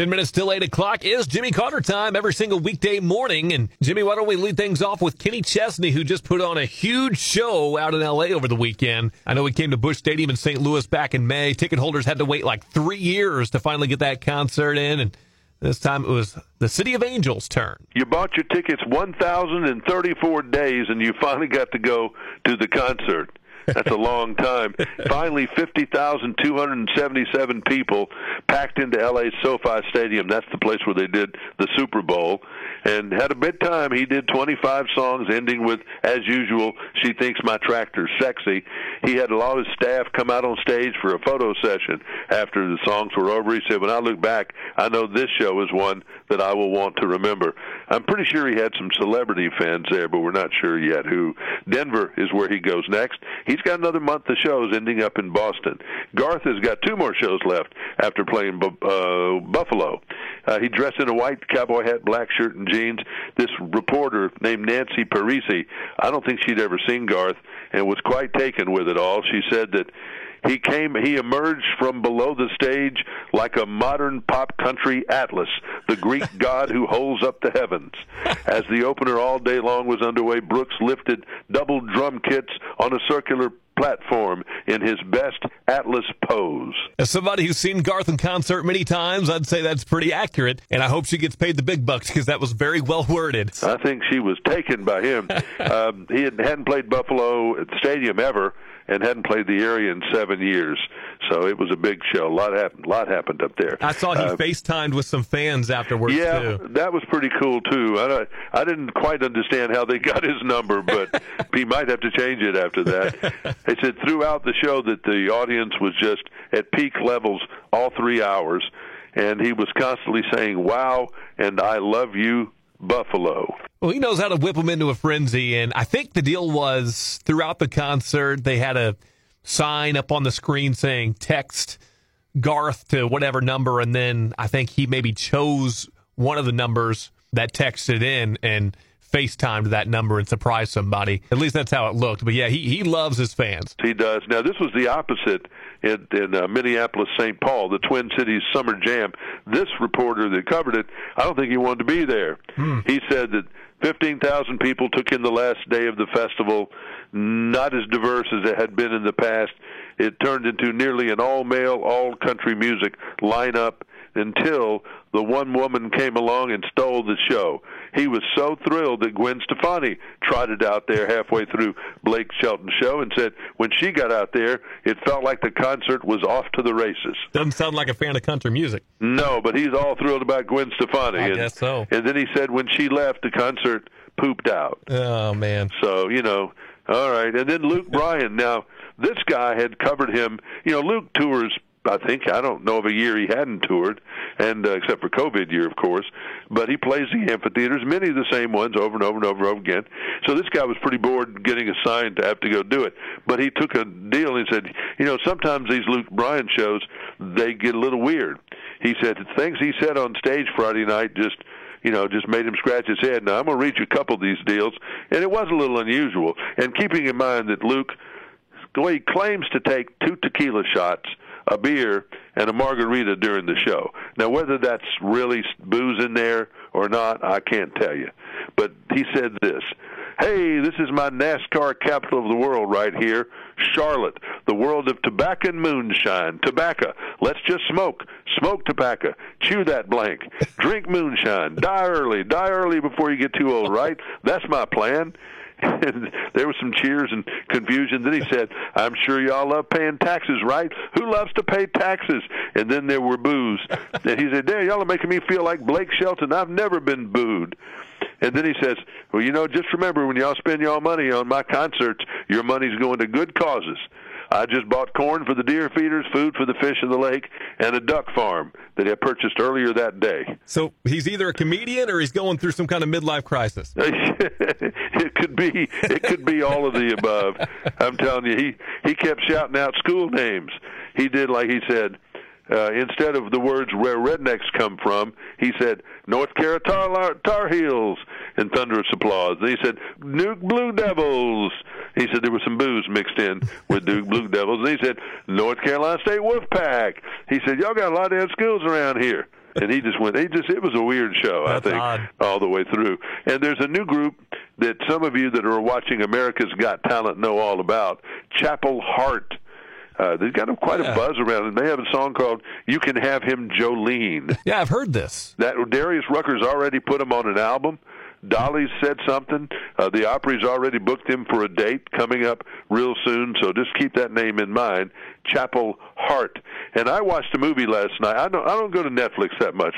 10 minutes till 8 o'clock is Jimmy Carter time every single weekday morning. And Jimmy, why don't we lead things off with Kenny Chesney, who just put on a huge show out in LA over the weekend. I know he came to Busch Stadium in St. Louis back in May. Ticket holders had to wait like three years to finally get that concert in. And this time it was the City of Angels' turn. You bought your tickets 1,034 days and you finally got to go to the concert. That's a long time. Finally, 50,277 people packed into LA's SoFi Stadium. That's the place where they did the Super Bowl. And had a bit time. He did 25 songs, ending with, as usual, She Thinks My Tractor's Sexy. He had a lot of staff come out on stage for a photo session after the songs were over. He said, When I look back, I know this show is one that I will want to remember. I'm pretty sure he had some celebrity fans there, but we're not sure yet who. Denver is where he goes next. He's got another month of shows ending up in Boston. Garth has got two more shows left after playing uh, Buffalo. Uh, he dressed in a white cowboy hat, black shirt, and jeans. This reporter named Nancy Parisi, I don't think she'd ever seen Garth, and was quite taken with it all. She said that he came he emerged from below the stage like a modern pop country Atlas, the Greek god who holds up the heavens. As the opener all day long was underway, Brooks lifted double drum kits on a circular platform in his best Atlas pose. As somebody who's seen Garth in concert many times, I'd say that's pretty accurate, and I hope she gets paid the big bucks because that was very well worded. I think she was taken by him. um, he hadn't played Buffalo at the stadium ever and hadn't played the area in seven years. So it was a big show. A lot happened. A lot happened up there. I saw he uh, FaceTimed with some fans afterwards. Yeah, too. that was pretty cool too. I I didn't quite understand how they got his number, but he might have to change it after that. They said throughout the show that the audience was just at peak levels all three hours, and he was constantly saying "Wow" and "I love you." Buffalo. Well, he knows how to whip them into a frenzy. And I think the deal was throughout the concert, they had a sign up on the screen saying text Garth to whatever number. And then I think he maybe chose one of the numbers that texted in and FaceTimed that number and surprised somebody. At least that's how it looked. But yeah, he, he loves his fans. He does. Now, this was the opposite in, in uh, Minneapolis, St. Paul, the Twin Cities Summer Jam. This reporter that covered it, I don't think he wanted to be there. Hmm. He said that 15,000 people took in the last day of the festival, not as diverse as it had been in the past. It turned into nearly an all male, all country music lineup until the one woman came along and stole the show. He was so thrilled that Gwen Stefani trotted out there halfway through Blake Shelton's show and said when she got out there, it felt like the concert was off to the races. Doesn't sound like a fan of country music. No, but he's all thrilled about Gwen Stefani. I and, guess so. And then he said when she left, the concert pooped out. Oh man. So you know, all right. And then Luke Bryan. Now this guy had covered him. You know, Luke tours I think I don't know of a year he hadn't toured, and uh, except for COVID year, of course. But he plays the amphitheaters, many of the same ones, over and over and over and over again. So this guy was pretty bored getting assigned to have to go do it. But he took a deal and said, you know, sometimes these Luke Bryan shows they get a little weird. He said the things he said on stage Friday night just you know, just made him scratch his head. Now I'm read you a couple of these deals, and it was a little unusual. And keeping in mind that Luke, the way he claims to take two tequila shots a beer and a margarita during the show. Now, whether that's really booze in there or not, I can't tell you. But he said this Hey, this is my NASCAR capital of the world right here, Charlotte, the world of tobacco and moonshine. Tobacco. Let's just smoke. Smoke tobacco. Chew that blank. Drink moonshine. Die early. Die early before you get too old, right? That's my plan and there was some cheers and confusion. Then he said, "I'm sure y'all love paying taxes, right? Who loves to pay taxes?" And then there were boos. And he said, "Damn, y'all are making me feel like Blake Shelton. I've never been booed." And then he says, "Well, you know, just remember when y'all spend y'all money on my concerts, your money's going to good causes." I just bought corn for the deer feeders, food for the fish in the lake, and a duck farm that I purchased earlier that day. So he's either a comedian or he's going through some kind of midlife crisis. it could be. It could be all of the above. I'm telling you, he he kept shouting out school names. He did like he said uh, instead of the words where rednecks come from, he said North Carolina Tar, Tar Heels in thunderous applause. And he said Duke Blue Devils. He said there was some booze mixed in with Duke Blue Devils. And he said North Carolina State Wolfpack. He said y'all got a lot of schools around here. and he just went. He just it was a weird show. That's I think odd. all the way through. And there's a new group that some of you that are watching America's Got Talent know all about. Chapel Hart. Uh, they've got quite Yeah. a buzz around, and they have a song called "You Can Have Him, Jolene." Yeah, I've heard this. That Darius Rucker's already put him on an album. Dolly's said something. Uh, the Opry's already booked him for a date coming up real soon. So just keep that name in mind, Chapel Hart. And I watched a movie last night. I don't. I don't go to Netflix that much.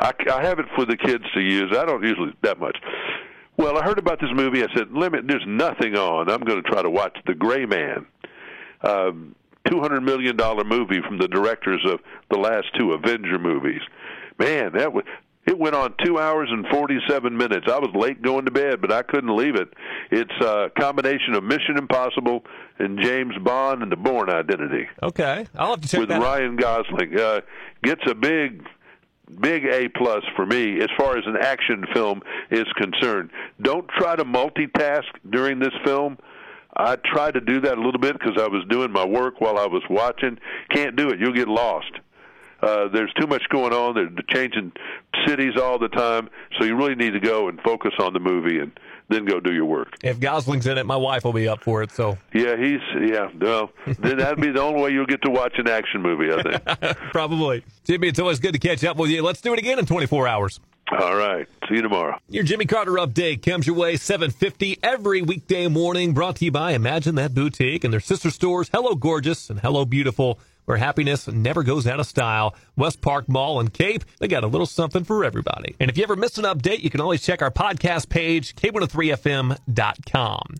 I, I have it for the kids to use. I don't usually that much. Well, I heard about this movie. I said, "Limit. There's nothing on. I'm going to try to watch The Gray Man." Um, two hundred million dollar movie from the directors of the last two Avenger movies. Man, that was it went on two hours and forty seven minutes. I was late going to bed, but I couldn't leave it. It's a combination of Mission Impossible and James Bond and the Bourne Identity Okay, I'll have to check with that. out. Ryan Gosling. Uh, gets a big, big A plus for me as far as an action film is concerned. Don't try to multitask during this film. I tried to do that a little bit because I was doing my work while I was watching. Can't do it. You'll get lost. Uh, there's too much going on. They're changing cities all the time, so you really need to go and focus on the movie and then go do your work. If Gosling's in it, my wife will be up for it. So Yeah, he's yeah. Well, then that'd be the only way you'll get to watch an action movie, I think. probably, Jimmy. It's always good to catch up with you. Let's do it again in 24 hours. All right. See you tomorrow. Your Jimmy Carter update comes your way 750 every weekday morning, brought to you by Imagine That Boutique and their sister stores, Hello Gorgeous and Hello Beautiful, where happiness never goes out of style. West Park Mall and Cape, they got a little something for everybody. And if you ever miss an update, you can always check our podcast page, k103fm.com.